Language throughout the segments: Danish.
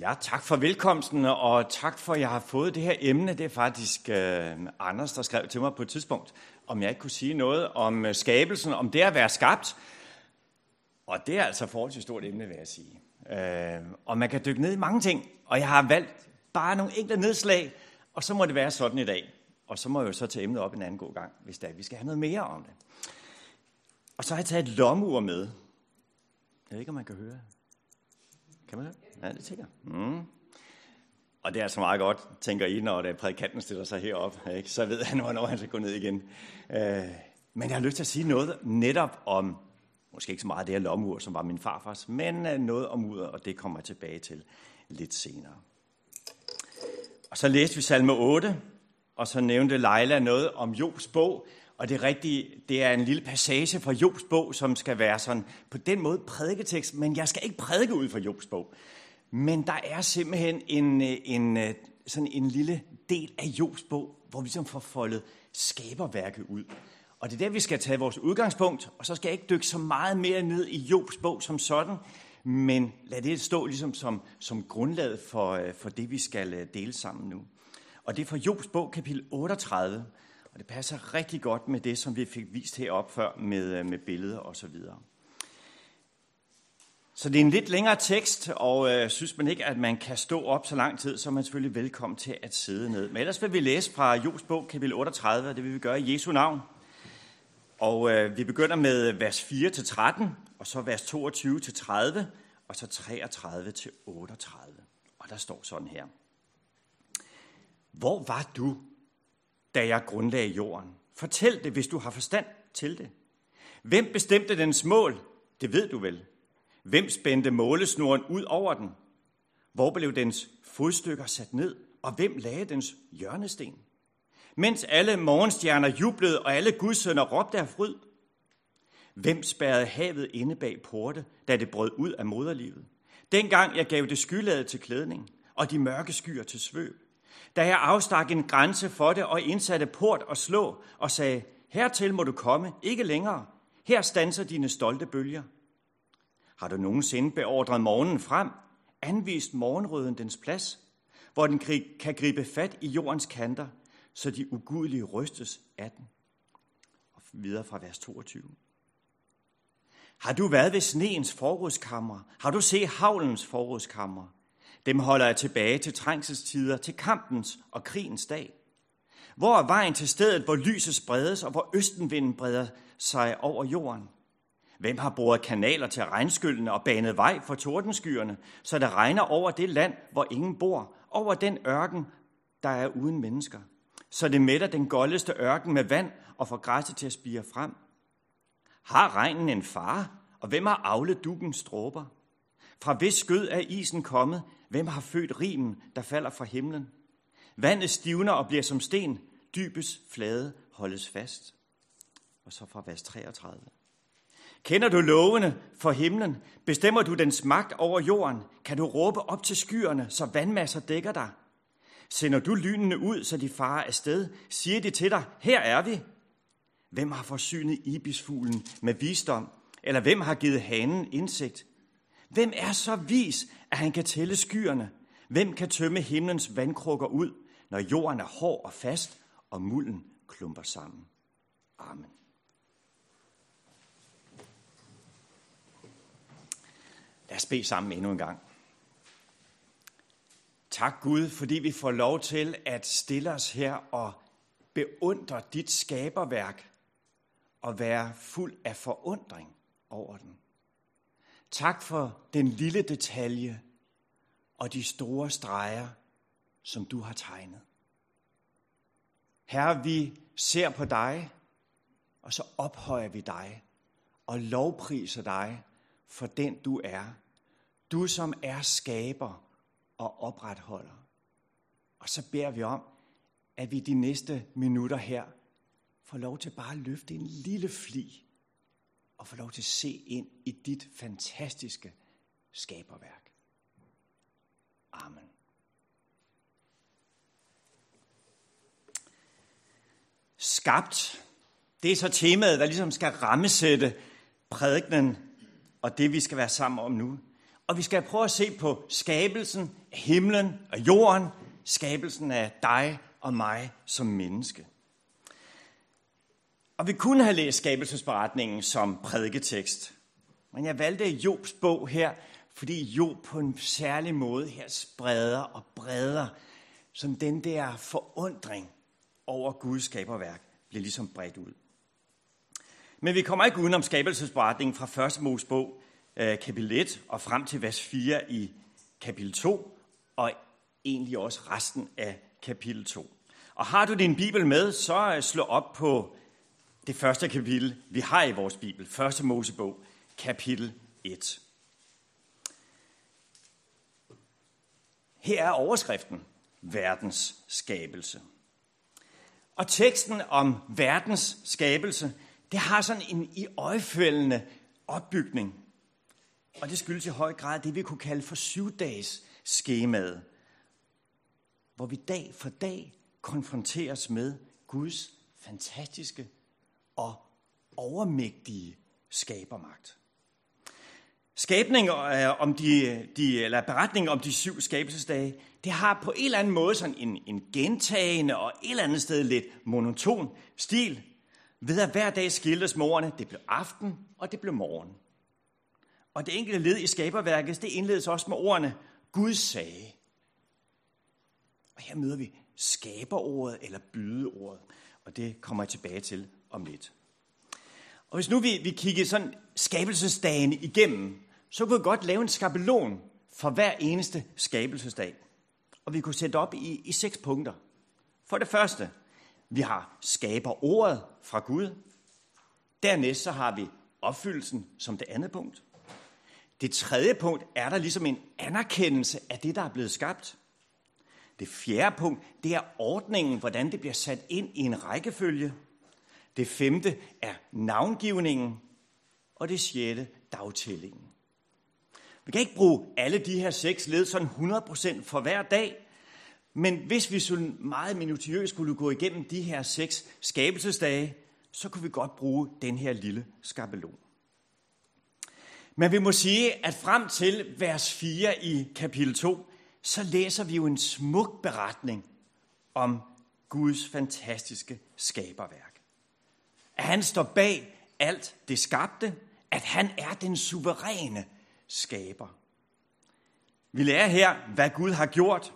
Ja, tak for velkomsten, og tak for, at jeg har fået det her emne. Det er faktisk uh, Anders, der skrev til mig på et tidspunkt, om jeg ikke kunne sige noget om øh, skabelsen, om det at være skabt. Og det er altså forholdsvis stort emne, vil jeg sige. Uh, og man kan dykke ned i mange ting, og jeg har valgt bare nogle enkelte nedslag, og så må det være sådan i dag. Og så må jeg jo så tage emnet op en anden god gang, hvis der, vi skal have noget mere om det. Og så har jeg taget et lommeur med. Jeg ved ikke, om man kan høre. Kan man? Ja, det tænker mm. Og det er altså meget godt, tænker I, når det prædikanten stiller sig herop. Ikke? Så ved han, hvornår han skal gå ned igen. Øh, men jeg har lyst til at sige noget netop om, måske ikke så meget det her lommeur, som var min farfars, men øh, noget om uret, og det kommer jeg tilbage til lidt senere. Og så læste vi salme 8, og så nævnte Leila noget om Jobs bog, og det er rigtigt, det er en lille passage fra Jobs bog, som skal være sådan på den måde prædiketekst, men jeg skal ikke prædike ud fra Jobs bog. Men der er simpelthen en, øh, en, øh, sådan en lille del af Jobs bog, hvor vi ligesom får foldet skaberværket ud. Og det er der, vi skal tage vores udgangspunkt, og så skal jeg ikke dykke så meget mere ned i Jobs bog som sådan, men lad det stå ligesom som, som grundlaget for, øh, for det, vi skal dele sammen nu. Og det er fra Jobs bog, kapitel 38, og det passer rigtig godt med det, som vi fik vist herop før med, øh, med billeder og så videre. Så det er en lidt længere tekst, og øh, synes man ikke, at man kan stå op så lang tid, så er man selvfølgelig velkommen til at sidde ned. Men ellers vil vi læse fra Jobs bog, kapitel 38, og det vil vi gøre i Jesu navn. Og øh, vi begynder med øh, vers 4-13, og så vers 22-30, og så 33-38. Og der står sådan her. Hvor var du, da jeg grundlagde jorden? Fortæl det, hvis du har forstand til det. Hvem bestemte dens mål? Det ved du vel. Hvem spændte målesnoren ud over den? Hvor blev dens fodstykker sat ned? Og hvem lagde dens hjørnesten? Mens alle morgenstjerner jublede, og alle gudsønner råbte af fryd. Hvem spærrede havet inde bag porte, da det brød ud af moderlivet? Dengang jeg gav det skylade til klædning, og de mørke skyer til svøb. Da jeg afstak en grænse for det, og indsatte port og slå, og sagde, hertil må du komme, ikke længere. Her stanser dine stolte bølger. Har du nogensinde beordret morgenen frem, anvist morgenrøden dens plads, hvor den kan gribe fat i jordens kanter, så de ugudelige rystes af den? Og videre fra vers 22. Har du været ved sneens forrådskammer? Har du set havlens forrådskammer? Dem holder jeg tilbage til trængselstider, til kampens og krigens dag. Hvor er vejen til stedet, hvor lyset spredes, og hvor østenvinden breder sig over jorden? Hvem har boret kanaler til regnskyldene og banet vej for tordenskyerne, så det regner over det land, hvor ingen bor, over den ørken, der er uden mennesker, så det mætter den goldeste ørken med vand og får græsset til at spire frem? Har regnen en far, og hvem har aflet dukken stråber? Fra hvis skød er isen kommet, hvem har født rimen, der falder fra himlen? Vandet stivner og bliver som sten, dybes flade holdes fast. Og så fra vers 33. Kender du lovene for himlen? Bestemmer du dens magt over jorden? Kan du råbe op til skyerne, så vandmasser dækker dig? Sender du lynene ud, så de farer afsted? Siger de til dig, her er vi? Hvem har forsynet ibisfuglen med visdom? Eller hvem har givet hanen indsigt? Hvem er så vis, at han kan tælle skyerne? Hvem kan tømme himlens vandkrukker ud, når jorden er hård og fast, og mulden klumper sammen? Amen. Lad os bede sammen endnu en gang. Tak Gud, fordi vi får lov til at stille os her og beundre dit skaberværk og være fuld af forundring over den. Tak for den lille detalje og de store streger, som du har tegnet. Herre, vi ser på dig, og så ophøjer vi dig og lovpriser dig for den du er. Du som er skaber og opretholder. Og så beder vi om, at vi de næste minutter her får lov til bare at løfte en lille fli og få lov til at se ind i dit fantastiske skaberværk. Amen. Skabt, det er så temaet, der ligesom skal rammesætte prædiknen og det vi skal være sammen om nu. Og vi skal prøve at se på skabelsen af himlen og jorden, skabelsen af dig og mig som menneske. Og vi kunne have læst skabelsesberetningen som prædiketekst. Men jeg valgte Jobs bog her, fordi Job på en særlig måde her spreder og breder, som den der forundring over Guds skaberværk bliver ligesom bredt ud. Men vi kommer ikke udenom skabelsesberetningen fra 1. Mosebog, øh, kapitel 1 og frem til vers 4 i kapitel 2, og egentlig også resten af kapitel 2. Og har du din bibel med, så øh, slå op på det første kapitel, vi har i vores bibel, 1. Mosebog, kapitel 1. Her er overskriften, verdens skabelse. Og teksten om verdens skabelse, det har sådan en i øjefældende opbygning. Og det skyldes i høj grad det, vi kunne kalde for syvdages skemaet, hvor vi dag for dag konfronteres med Guds fantastiske og overmægtige skabermagt. Skabninger øh, om de, de, eller beretninger om de syv skabelsesdage, det har på en eller anden måde sådan en, en gentagende og et eller andet sted lidt monoton stil, ved at hver dag skiltes med det blev aften og det blev morgen. Og det enkelte led i skaberværket, det indledes også med ordene, Gud sagde. Og her møder vi skaberordet eller bydeordet, og det kommer jeg tilbage til om lidt. Og hvis nu vi, vi kigger sådan skabelsesdagen igennem, så kunne vi godt lave en skabelon for hver eneste skabelsesdag. Og vi kunne sætte op i, i seks punkter. For det første, vi har skaber ordet fra Gud. Dernæst så har vi opfyldelsen som det andet punkt. Det tredje punkt er der ligesom en anerkendelse af det, der er blevet skabt. Det fjerde punkt, det er ordningen, hvordan det bliver sat ind i en rækkefølge. Det femte er navngivningen. Og det sjette, dagtællingen. Vi kan ikke bruge alle de her seks led sådan 100% for hver dag, men hvis vi så meget minutiøst skulle gå igennem de her seks skabelsesdage, så kunne vi godt bruge den her lille skabelon. Men vi må sige, at frem til vers 4 i kapitel 2, så læser vi jo en smuk beretning om Guds fantastiske skaberværk. At han står bag alt det skabte, at han er den suveræne skaber. Vi lærer her, hvad Gud har gjort,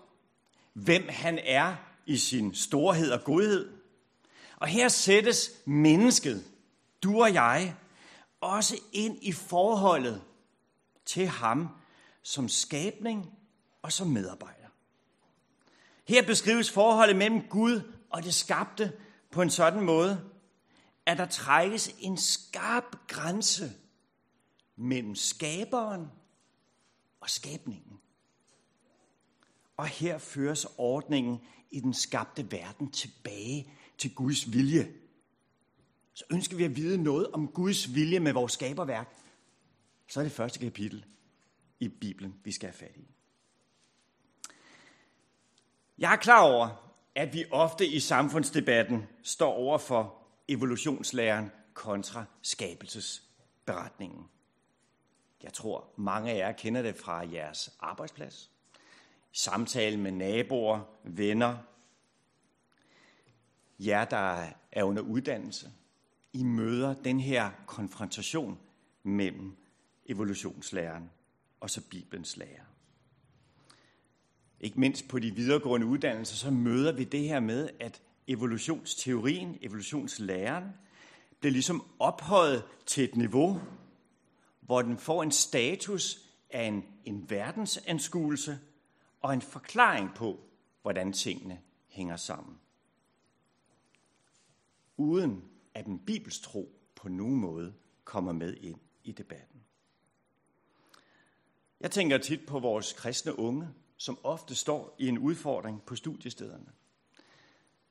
hvem han er i sin storhed og godhed. Og her sættes mennesket, du og jeg, også ind i forholdet til ham som skabning og som medarbejder. Her beskrives forholdet mellem Gud og det skabte på en sådan måde, at der trækkes en skarp grænse mellem skaberen og skabningen. Og her føres ordningen i den skabte verden tilbage til Guds vilje. Så ønsker vi at vide noget om Guds vilje med vores skaberværk, så er det første kapitel i Bibelen, vi skal have fat i. Jeg er klar over, at vi ofte i samfundsdebatten står over for evolutionslæren kontra skabelsesberetningen. Jeg tror, mange af jer kender det fra jeres arbejdsplads. Samtale med naboer, venner. Jer, der er under uddannelse. I møder den her konfrontation mellem evolutionslæren og så Bibelens lære. Ikke mindst på de videregående uddannelser, så møder vi det her med, at evolutionsteorien, evolutionslæren, bliver ligesom ophøjet til et niveau, hvor den får en status af en, en verdensanskuelse og en forklaring på, hvordan tingene hænger sammen. Uden at en bibelstro på nogen måde kommer med ind i debatten. Jeg tænker tit på vores kristne unge, som ofte står i en udfordring på studiestederne.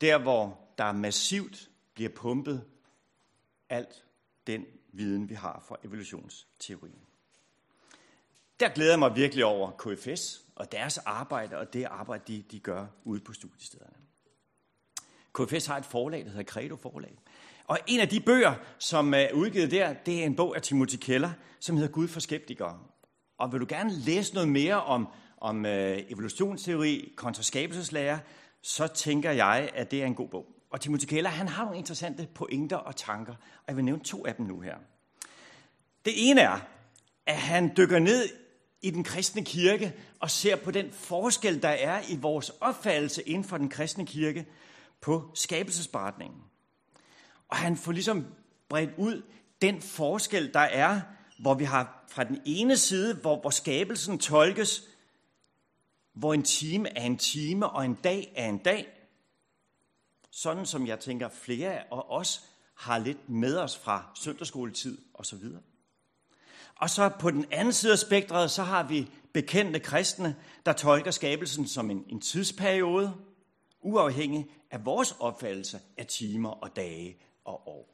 Der, hvor der massivt bliver pumpet alt den viden, vi har fra evolutionsteorien. Der glæder jeg mig virkelig over KFS og deres arbejde, og det arbejde, de, de gør ude på studiestederne. KFS har et forlag, der hedder Credo Forlag. Og en af de bøger, som er udgivet der, det er en bog af Timothy Keller, som hedder Gud for skeptikere. Og vil du gerne læse noget mere om, om øh, evolutionsteori kontra skabelseslære, så tænker jeg, at det er en god bog. Og Timothy Keller, han har nogle interessante pointer og tanker, og jeg vil nævne to af dem nu her. Det ene er, at han dykker ned i den kristne kirke og ser på den forskel, der er i vores opfattelse inden for den kristne kirke på skabelsesberetningen. Og han får ligesom bredt ud den forskel, der er, hvor vi har fra den ene side, hvor, hvor skabelsen tolkes, hvor en time er en time, og en dag er en dag. Sådan som jeg tænker, flere af os har lidt med os fra søndagsskoletid osv. Og så på den anden side af spektret, så har vi bekendte kristne, der tolker skabelsen som en, en tidsperiode, uafhængig af vores opfattelse af timer og dage og år.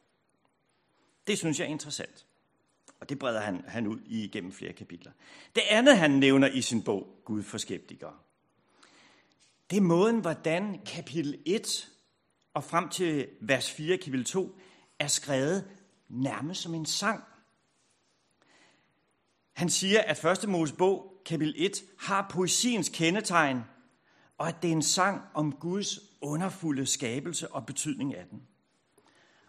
Det synes jeg er interessant. Og det breder han, han ud i gennem flere kapitler. Det andet, han nævner i sin bog, Gud for skeptikere, det er måden, hvordan kapitel 1 og frem til vers 4 kapitel 2 er skrevet nærmest som en sang. Han siger, at første Mosebog, kapitel 1, har poesiens kendetegn, og at det er en sang om Guds underfulde skabelse og betydning af den.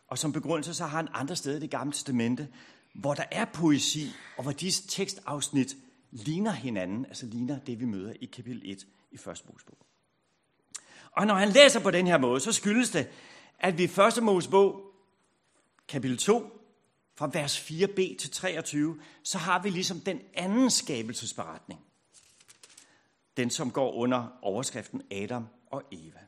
Og som begrundelse så har han andre steder i det gamle testamente, hvor der er poesi, og hvor disse tekstafsnit ligner hinanden, altså ligner det, vi møder i kapitel 1 i første Mosebog. Og når han læser på den her måde, så skyldes det, at vi i første Mosebog, kapitel 2, fra vers 4b til 23, så har vi ligesom den anden skabelsesberetning. Den, som går under overskriften Adam og Eva.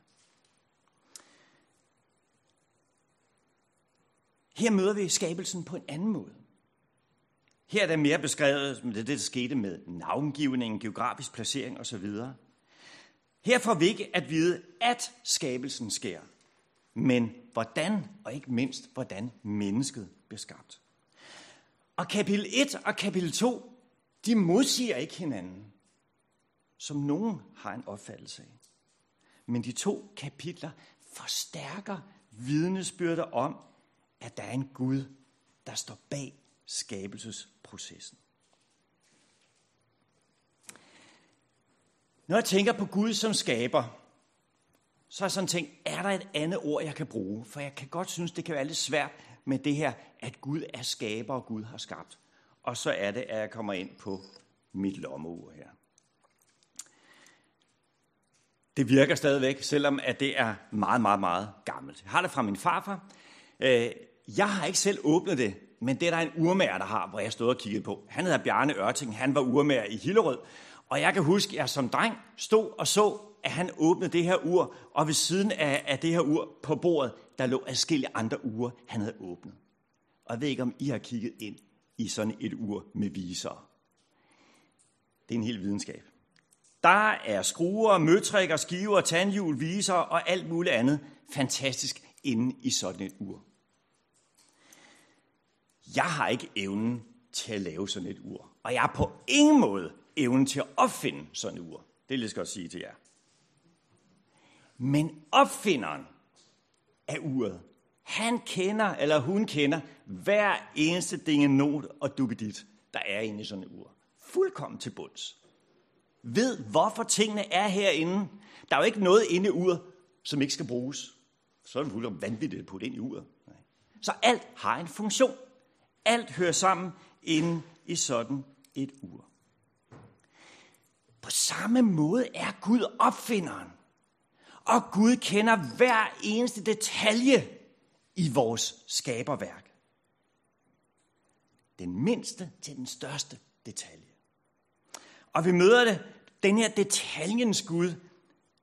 Her møder vi skabelsen på en anden måde. Her er det mere beskrevet, med det, det der skete med navngivning, geografisk placering osv. Her får vi ikke at vide, at skabelsen sker, men hvordan, og ikke mindst, hvordan mennesket bliver skabt. Og kapitel 1 og kapitel 2, de modsiger ikke hinanden, som nogen har en opfattelse af. Men de to kapitler forstærker vidnesbyrder om, at der er en Gud, der står bag skabelsesprocessen. Når jeg tænker på Gud som skaber, så har jeg sådan tænkt, er der et andet ord, jeg kan bruge? For jeg kan godt synes, det kan være lidt svært med det her, at Gud er skaber, og Gud har skabt. Og så er det, at jeg kommer ind på mit lommeur her. Det virker stadigvæk, selvom at det er meget, meget, meget gammelt. Jeg har det fra min farfar. Øh, jeg har ikke selv åbnet det, men det er der en urmager, der har, hvor jeg stod og kiggede på. Han hedder Bjarne Ørting, han var urmager i Hillerød. Og jeg kan huske, at jeg som dreng stod og så, at han åbnede det her ur, og ved siden af, af det her ur på bordet, der lå adskillige andre ure, han havde åbnet. Og jeg ved ikke, om I har kigget ind i sådan et ur med visere. Det er en hel videnskab. Der er skruer, møtrikker, skiver, tandhjul, viser og alt muligt andet fantastisk inde i sådan et ur. Jeg har ikke evnen til at lave sådan et ur. Og jeg har på ingen måde evnen til at opfinde sådan et ur. Det vil jeg godt sige til jer. Men opfinderen af uret, han kender, eller hun kender, hver eneste dingenot og duppedit, der er inde i sådan et ur. Fuldkommen til bunds. Ved, hvorfor tingene er herinde. Der er jo ikke noget inde i uret, som ikke skal bruges. Så er det fuldkommen vanvittigt at putte ind i uret. Så alt har en funktion. Alt hører sammen inde i sådan et ur. På samme måde er Gud opfinderen. Og Gud kender hver eneste detalje i vores skaberværk. Den mindste til den største detalje. Og vi møder det, den her detaljens Gud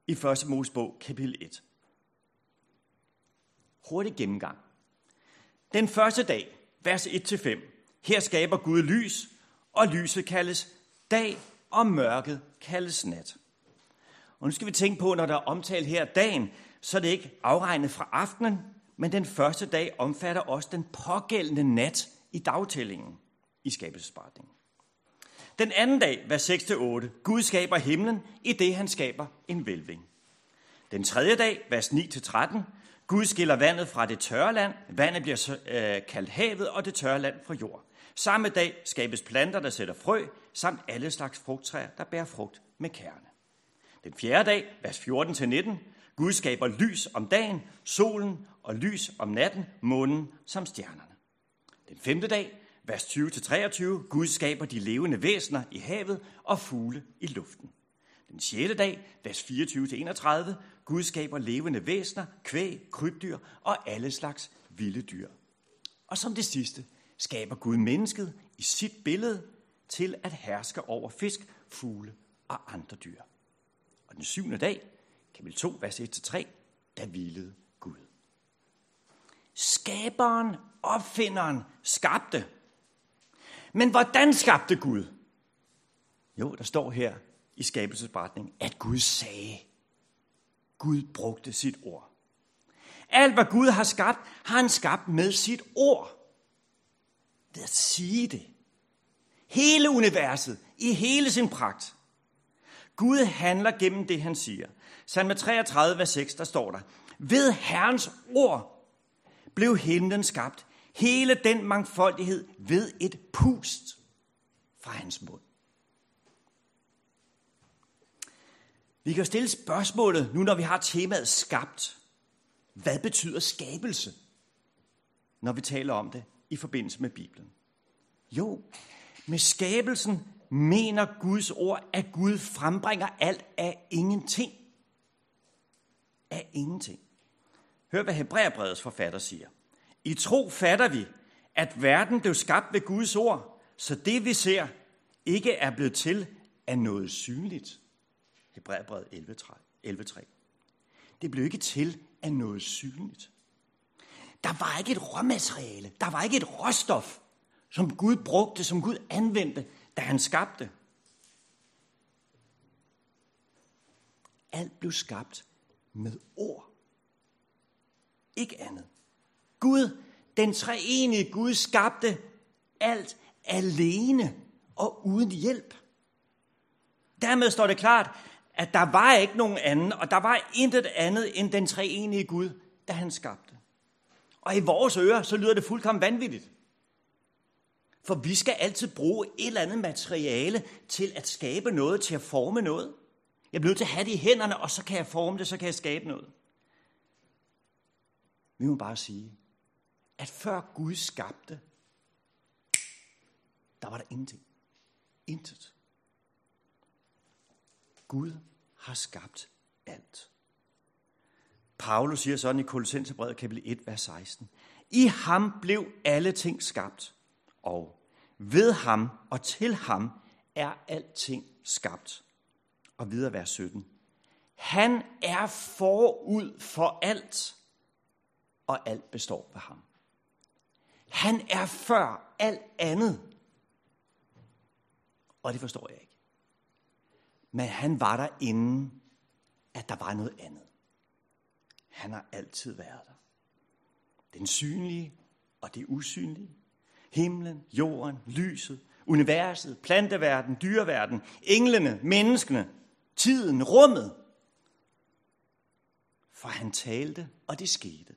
i 1. Mosebog, kapitel 1. Hurtig gennemgang. Den første dag, vers 1-5. Her skaber Gud lys, og lyset kaldes dag, og mørket kaldes nat. Og nu skal vi tænke på, når der er omtalt her dagen, så er det ikke afregnet fra aftenen, men den første dag omfatter også den pågældende nat i dagtællingen i skabelsesberetningen. Den anden dag, vers 6-8, Gud skaber himlen, i det han skaber en vælving. Den tredje dag, vers 9-13, Gud skiller vandet fra det tørre land, vandet bliver øh, kaldt havet, og det tørre land fra jord. Samme dag skabes planter, der sætter frø, samt alle slags frugttræer, der bærer frugt med kerne. Den fjerde dag, vers 14-19, Gud skaber lys om dagen, solen og lys om natten, månen som stjernerne. Den femte dag, vers 20-23, Gud skaber de levende væsener i havet og fugle i luften. Den sjette dag, vers 24-31, Gud skaber levende væsener, kvæg, krybdyr og alle slags vilde dyr. Og som det sidste, skaber Gud mennesket i sit billede til at herske over fisk, fugle og andre dyr. Og den syvende dag, kapitel 2, vers 1-3, der hvilede Gud. Skaberen, opfinderen, skabte. Men hvordan skabte Gud? Jo, der står her i skabelsesberetningen, at Gud sagde. Gud brugte sit ord. Alt, hvad Gud har skabt, har han skabt med sit ord. Ved at sige det. Hele universet, i hele sin pragt. Gud handler gennem det, han siger. Salme 33, vers 6, der står der, ved Herrens ord blev himlen skabt. Hele den mangfoldighed ved et pust fra hans mund. Vi kan stille spørgsmålet, nu når vi har temaet skabt. Hvad betyder skabelse, når vi taler om det i forbindelse med Bibelen? Jo, med skabelsen mener Guds ord, at Gud frembringer alt af ingenting. Af ingenting. Hør, hvad Hebræerbrevets forfatter siger. I tro fatter vi, at verden blev skabt ved Guds ord, så det vi ser ikke er blevet til af noget synligt. Hebræerbrevet 11.3. Det blev ikke til af noget synligt. Der var ikke et råmateriale, der var ikke et råstof, som Gud brugte, som Gud anvendte, da han skabte. Alt blev skabt med ord. Ikke andet. Gud, den treenige Gud, skabte alt alene og uden hjælp. Dermed står det klart, at der var ikke nogen anden, og der var intet andet end den treenige Gud, da han skabte. Og i vores ører, så lyder det fuldkommen vanvittigt. For vi skal altid bruge et eller andet materiale til at skabe noget, til at forme noget. Jeg bliver nødt til at have det i hænderne, og så kan jeg forme det, så kan jeg skabe noget. Vi må bare sige, at før Gud skabte, der var der ingenting. Intet. Gud har skabt alt. Paulus siger sådan i Kolossenserbrevet kapitel 1, vers 16. I ham blev alle ting skabt, og ved ham og til ham er alting skabt. Og videre vers 17. Han er forud for alt, og alt består ved ham. Han er før alt andet. Og det forstår jeg ikke. Men han var der inden, at der var noget andet. Han har altid været der. Den synlige og det usynlige. Himlen, jorden, lyset, universet, planteverden, dyreverden, englene, menneskene, tiden, rummet. For han talte, og det skete.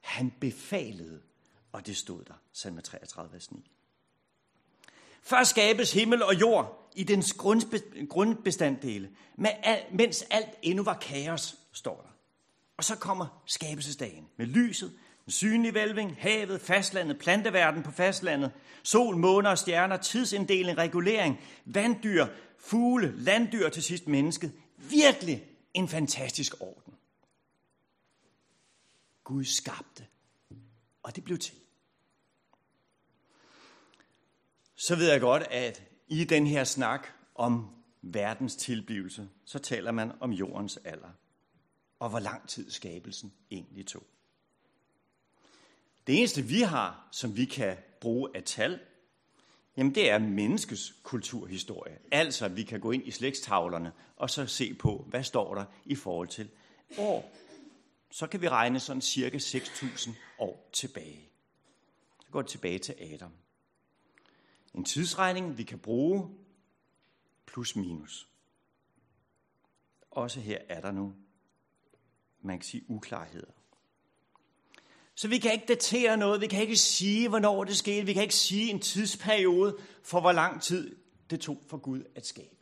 Han befalede, og det stod der. Salme 33, vers 9. Først skabes himmel og jord i dens grundbestanddele, mens alt endnu var kaos, står der. Og så kommer skabelsesdagen med lyset, den synlige vælving, havet, fastlandet, planteverden på fastlandet, sol, måner og stjerner, tidsinddeling, regulering, vanddyr, fugle, landdyr til sidst mennesket. Virkelig en fantastisk orden. Gud skabte, og det blev til. så ved jeg godt, at i den her snak om verdens tilblivelse, så taler man om jordens alder, og hvor lang tid skabelsen egentlig tog. Det eneste, vi har, som vi kan bruge af tal, jamen det er menneskets kulturhistorie. Altså, vi kan gå ind i slægtstavlerne og så se på, hvad står der i forhold til år. Så kan vi regne sådan cirka 6.000 år tilbage. Så går det tilbage til Adam. En tidsregning, vi kan bruge plus minus. Også her er der nu, man kan sige, uklarheder. Så vi kan ikke datere noget, vi kan ikke sige, hvornår det skete, vi kan ikke sige en tidsperiode for, hvor lang tid det tog for Gud at skabe.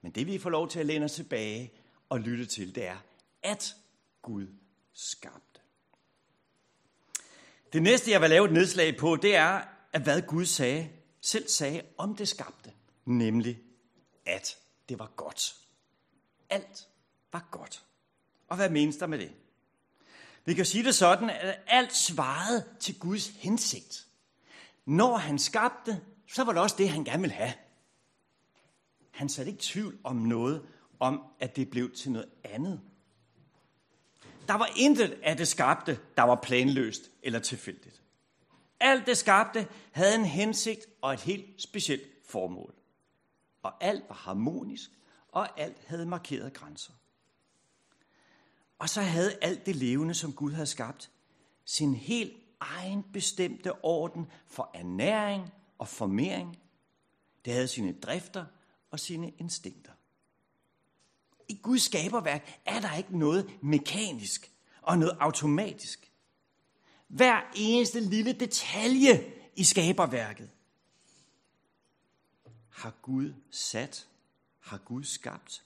Men det vi får lov til at læne os tilbage og lytte til, det er, at Gud skabte. Det næste, jeg vil lave et nedslag på, det er, af, hvad Gud sagde, selv sagde om det skabte. Nemlig, at det var godt. Alt var godt. Og hvad menes der med det? Vi kan sige det sådan, at alt svarede til Guds hensigt. Når han skabte, så var det også det, han gerne ville have. Han satte ikke tvivl om noget, om at det blev til noget andet. Der var intet af det skabte, der var planløst eller tilfældigt. Alt det skabte havde en hensigt og et helt specielt formål. Og alt var harmonisk, og alt havde markerede grænser. Og så havde alt det levende, som Gud havde skabt, sin helt egen bestemte orden for ernæring og formering. Det havde sine drifter og sine instinkter. I Guds skaberværk er der ikke noget mekanisk og noget automatisk. Hver eneste lille detalje i skaberværket har Gud sat, har Gud skabt,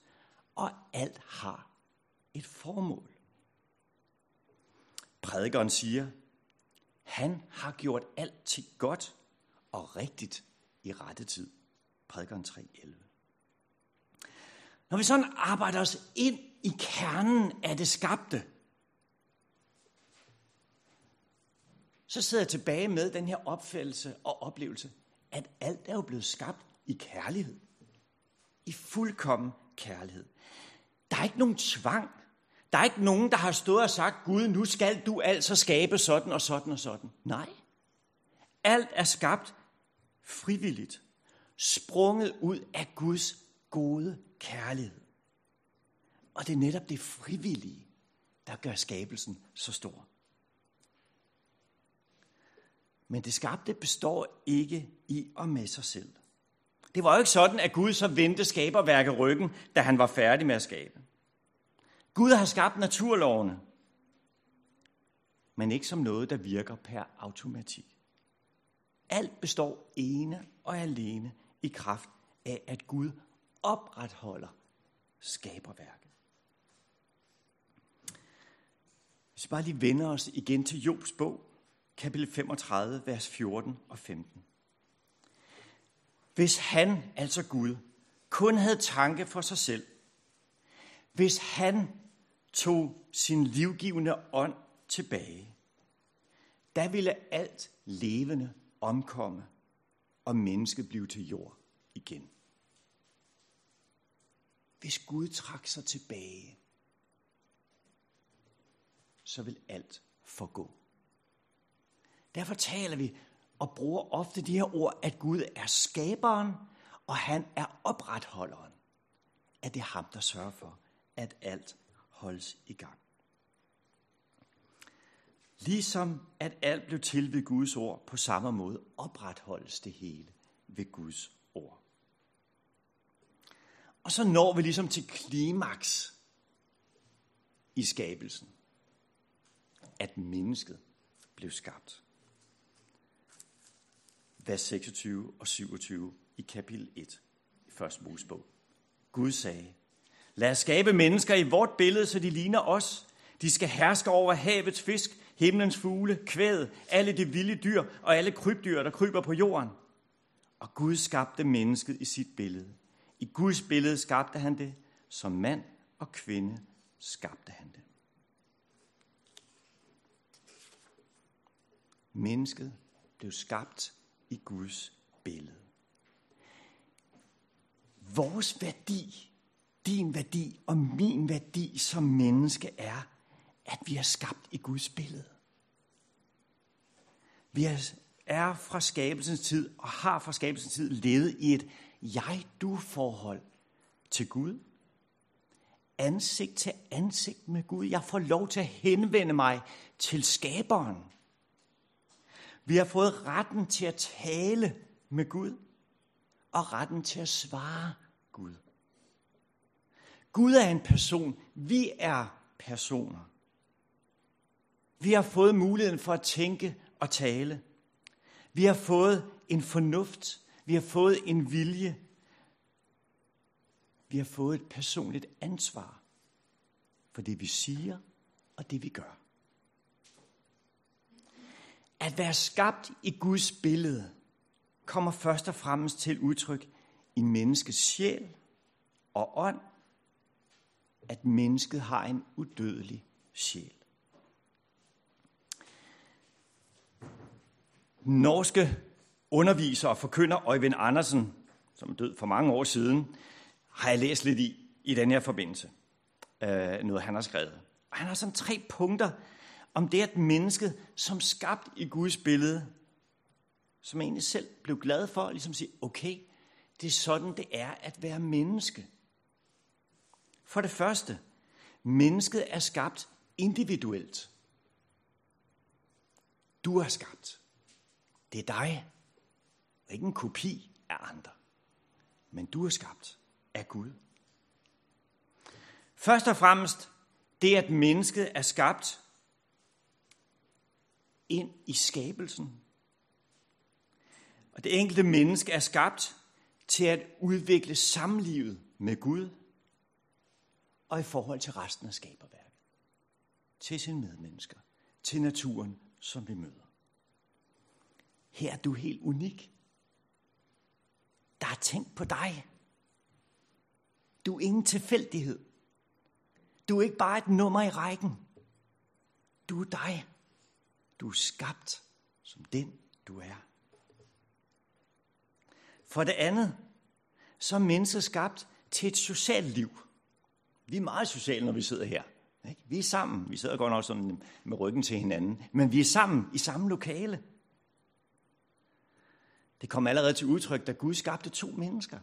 og alt har et formål. Prædikeren siger, han har gjort alt til godt og rigtigt i rette tid. Prædikeren 3.11. Når vi sådan arbejder os ind i kernen af det skabte, så sidder jeg tilbage med den her opfattelse og oplevelse, at alt er jo blevet skabt i kærlighed. I fuldkommen kærlighed. Der er ikke nogen tvang. Der er ikke nogen, der har stået og sagt, Gud, nu skal du altså skabe sådan og sådan og sådan. Nej. Alt er skabt frivilligt. Sprunget ud af Guds gode kærlighed. Og det er netop det frivillige, der gør skabelsen så stor. Men det skabte består ikke i og med sig selv. Det var jo ikke sådan, at Gud så vendte skaberværket ryggen, da han var færdig med at skabe. Gud har skabt naturlovene, men ikke som noget, der virker per automatik. Alt består ene og alene i kraft af, at Gud opretholder skaberværket. Hvis vi bare lige vender os igen til Jobs bog, kapitel 35, vers 14 og 15. Hvis han, altså Gud, kun havde tanke for sig selv, hvis han tog sin livgivende ånd tilbage, der ville alt levende omkomme, og mennesket blive til jord igen. Hvis Gud trak sig tilbage, så vil alt forgå. Derfor taler vi og bruger ofte de her ord, at Gud er skaberen, og han er opretholderen. At det er ham, der sørger for, at alt holdes i gang. Ligesom at alt blev til ved Guds ord, på samme måde opretholdes det hele ved Guds ord. Og så når vi ligesom til klimaks i skabelsen. At mennesket blev skabt. Vers 26 og 27 i kapitel 1 i 1. Mosebog. Gud sagde, lad os skabe mennesker i vort billede, så de ligner os. De skal herske over havets fisk, himlens fugle, kvæd, alle de vilde dyr og alle krybdyr, der kryber på jorden. Og Gud skabte mennesket i sit billede. I Guds billede skabte han det. Som mand og kvinde skabte han det. Mennesket blev skabt i Guds billede. Vores værdi, din værdi og min værdi som menneske er, at vi er skabt i Guds billede. Vi er fra skabelsens tid og har fra skabelsens tid levet i et jeg-du-forhold til Gud. Ansigt til ansigt med Gud. Jeg får lov til at henvende mig til skaberen. Vi har fået retten til at tale med Gud og retten til at svare Gud. Gud er en person. Vi er personer. Vi har fået muligheden for at tænke og tale. Vi har fået en fornuft. Vi har fået en vilje. Vi har fået et personligt ansvar for det, vi siger og det, vi gør. At være skabt i Guds billede kommer først og fremmest til udtryk i menneskets sjæl og ånd, at mennesket har en udødelig sjæl. Norske underviser og forkynder Øjvind Andersen, som er død for mange år siden, har jeg læst lidt i, i den her forbindelse. Øh, noget han har skrevet. Og han har sådan tre punkter om det, at mennesket som skabt i Guds billede, som egentlig selv blev glad for, ligesom sige, okay, det er sådan, det er at være menneske. For det første, mennesket er skabt individuelt. Du er skabt. Det er dig, og ikke en kopi af andre. Men du er skabt af Gud. Først og fremmest, det at mennesket er skabt ind i skabelsen. Og det enkelte menneske er skabt til at udvikle samlivet med Gud og i forhold til resten af skaberværket. Til sine medmennesker, til naturen, som vi møder. Her er du helt unik. Der er tænkt på dig. Du er ingen tilfældighed. Du er ikke bare et nummer i rækken. Du er dig. Du er skabt som den, du er. For det andet, så er mennesket skabt til et socialt liv. Vi er meget sociale, når vi sidder her. Ikke? Vi er sammen. Vi sidder godt nok sådan med ryggen til hinanden. Men vi er sammen i samme lokale. Det kom allerede til udtryk, da Gud skabte to mennesker.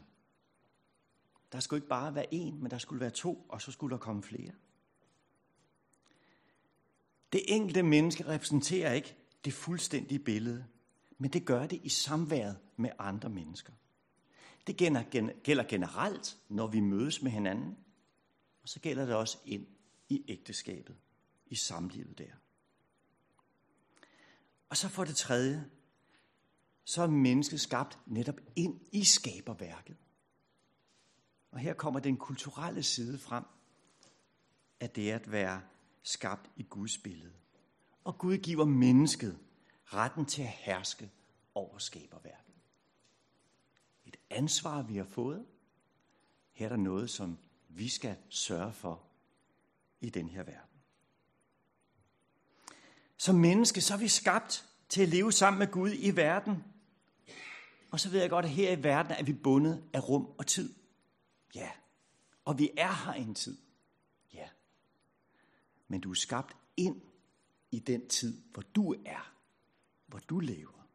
Der skulle ikke bare være en, men der skulle være to, og så skulle der komme flere. Det enkelte menneske repræsenterer ikke det fuldstændige billede, men det gør det i samværet med andre mennesker. Det gælder generelt, når vi mødes med hinanden, og så gælder det også ind i ægteskabet, i samlivet der. Og så for det tredje, så er mennesket skabt netop ind i skaberværket. Og her kommer den kulturelle side frem at det er at være skabt i Guds billede. Og Gud giver mennesket retten til at herske over skaberværket. Et ansvar, vi har fået. Her er der noget, som vi skal sørge for i den her verden. Som menneske, så er vi skabt til at leve sammen med Gud i verden. Og så ved jeg godt, at her i verden er vi bundet af rum og tid. Ja. Og vi er her en tid. Men du er skabt ind i den tid, hvor du er. Hvor du lever.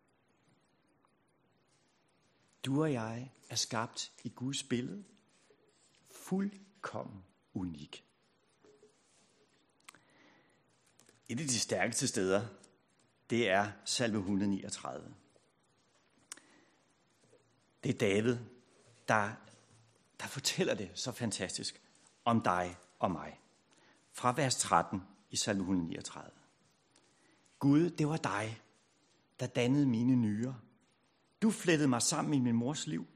Du og jeg er skabt i Guds billede. Fuldkommen unik. Et af de stærkeste steder, det er salme 139. Det er David, der der fortæller det så fantastisk om dig og mig. Fra vers 13 i salme 139. Gud, det var dig, der dannede mine nyrer. Du flettede mig sammen i min mors liv.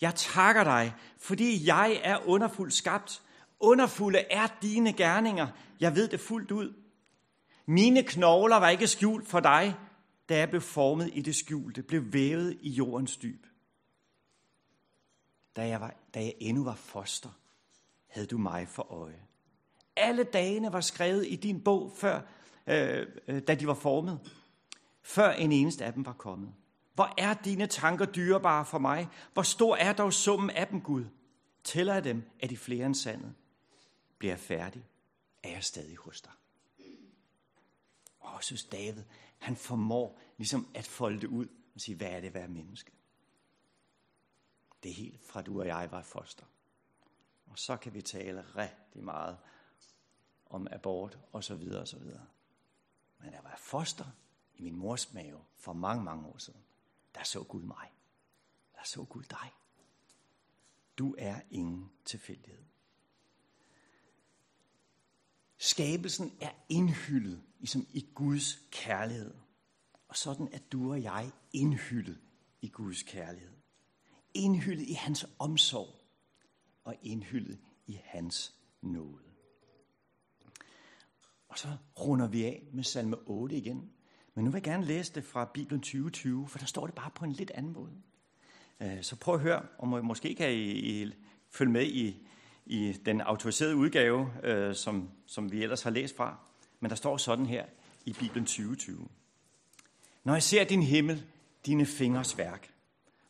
Jeg takker dig, fordi jeg er underfuldt skabt. Underfulde er dine gerninger. Jeg ved det fuldt ud. Mine knogler var ikke skjult for dig, da jeg blev formet i det skjulte, blev vævet i jordens dyb da jeg, var, da jeg endnu var foster, havde du mig for øje. Alle dagene var skrevet i din bog, før, øh, øh, da de var formet, før en eneste af dem var kommet. Hvor er dine tanker dyrebare for mig? Hvor stor er dog summen af dem, Gud? Tæller jeg dem, er de flere end sandet. Bliver jeg færdig, er jeg stadig hos dig. Og jeg synes, David, han formår ligesom at folde det ud og sige, hvad er det at være menneske? Det er helt fra du og jeg var foster. Og så kan vi tale rigtig meget om abort og så videre og så videre. Men jeg var foster i min mors mave for mange, mange år siden. Der så Gud mig. Der så Gud dig. Du er ingen tilfældighed. Skabelsen er indhyllet ligesom i Guds kærlighed. Og sådan er du og jeg indhyllet i Guds kærlighed. indhyllet i hans omsorg og indhyllet i hans nåde. Og så runder vi af med salme 8 igen. Men nu vil jeg gerne læse det fra Bibelen 2020, for der står det bare på en lidt anden måde. Øh, så prøv at høre, og måske kan I, I følge med i, i den autoriserede udgave, øh, som, som vi ellers har læst fra. Men der står sådan her i Bibelen 2020. Når jeg ser din himmel, dine fingers værk,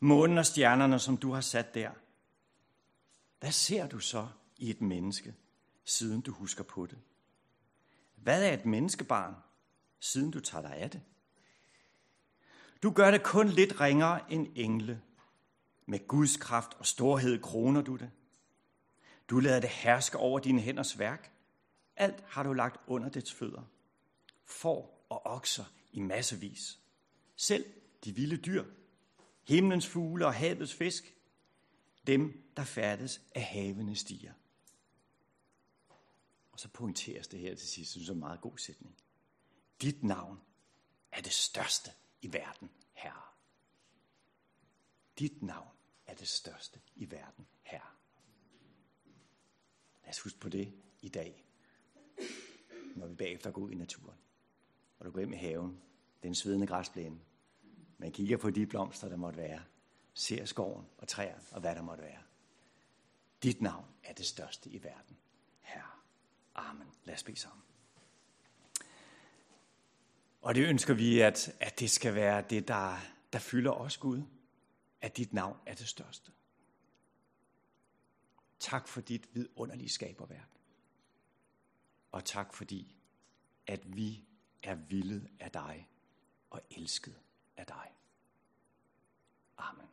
månen og stjernerne, som du har sat der, hvad ser du så i et menneske, siden du husker på det? Hvad er et menneskebarn, siden du tager dig af det? Du gør det kun lidt ringere end engle. Med Guds kraft og storhed kroner du det. Du lader det herske over dine hænders værk. Alt har du lagt under dets fødder. Får og okser i massevis. Selv de vilde dyr, himlens fugle og havets fisk, dem, der færdes af havene stiger. Og så pointeres det her til sidst, synes jeg er en meget god sætning. Dit navn er det største i verden, Herre. Dit navn er det største i verden, Herre. Lad os huske på det i dag, når vi bagefter går ud i naturen. Og du går ind i haven, den svedende græsplæne. Man kigger på de blomster, der måtte være. Ser skoven og træerne og hvad der måtte være. Dit navn er det største i verden, Amen. Lad os bede sammen. Og det ønsker vi, at, at det skal være det, der, der fylder os, Gud. At dit navn er det største. Tak for dit vidunderlige skaberværk. Og tak fordi, at vi er villet af dig og elsket af dig. Amen.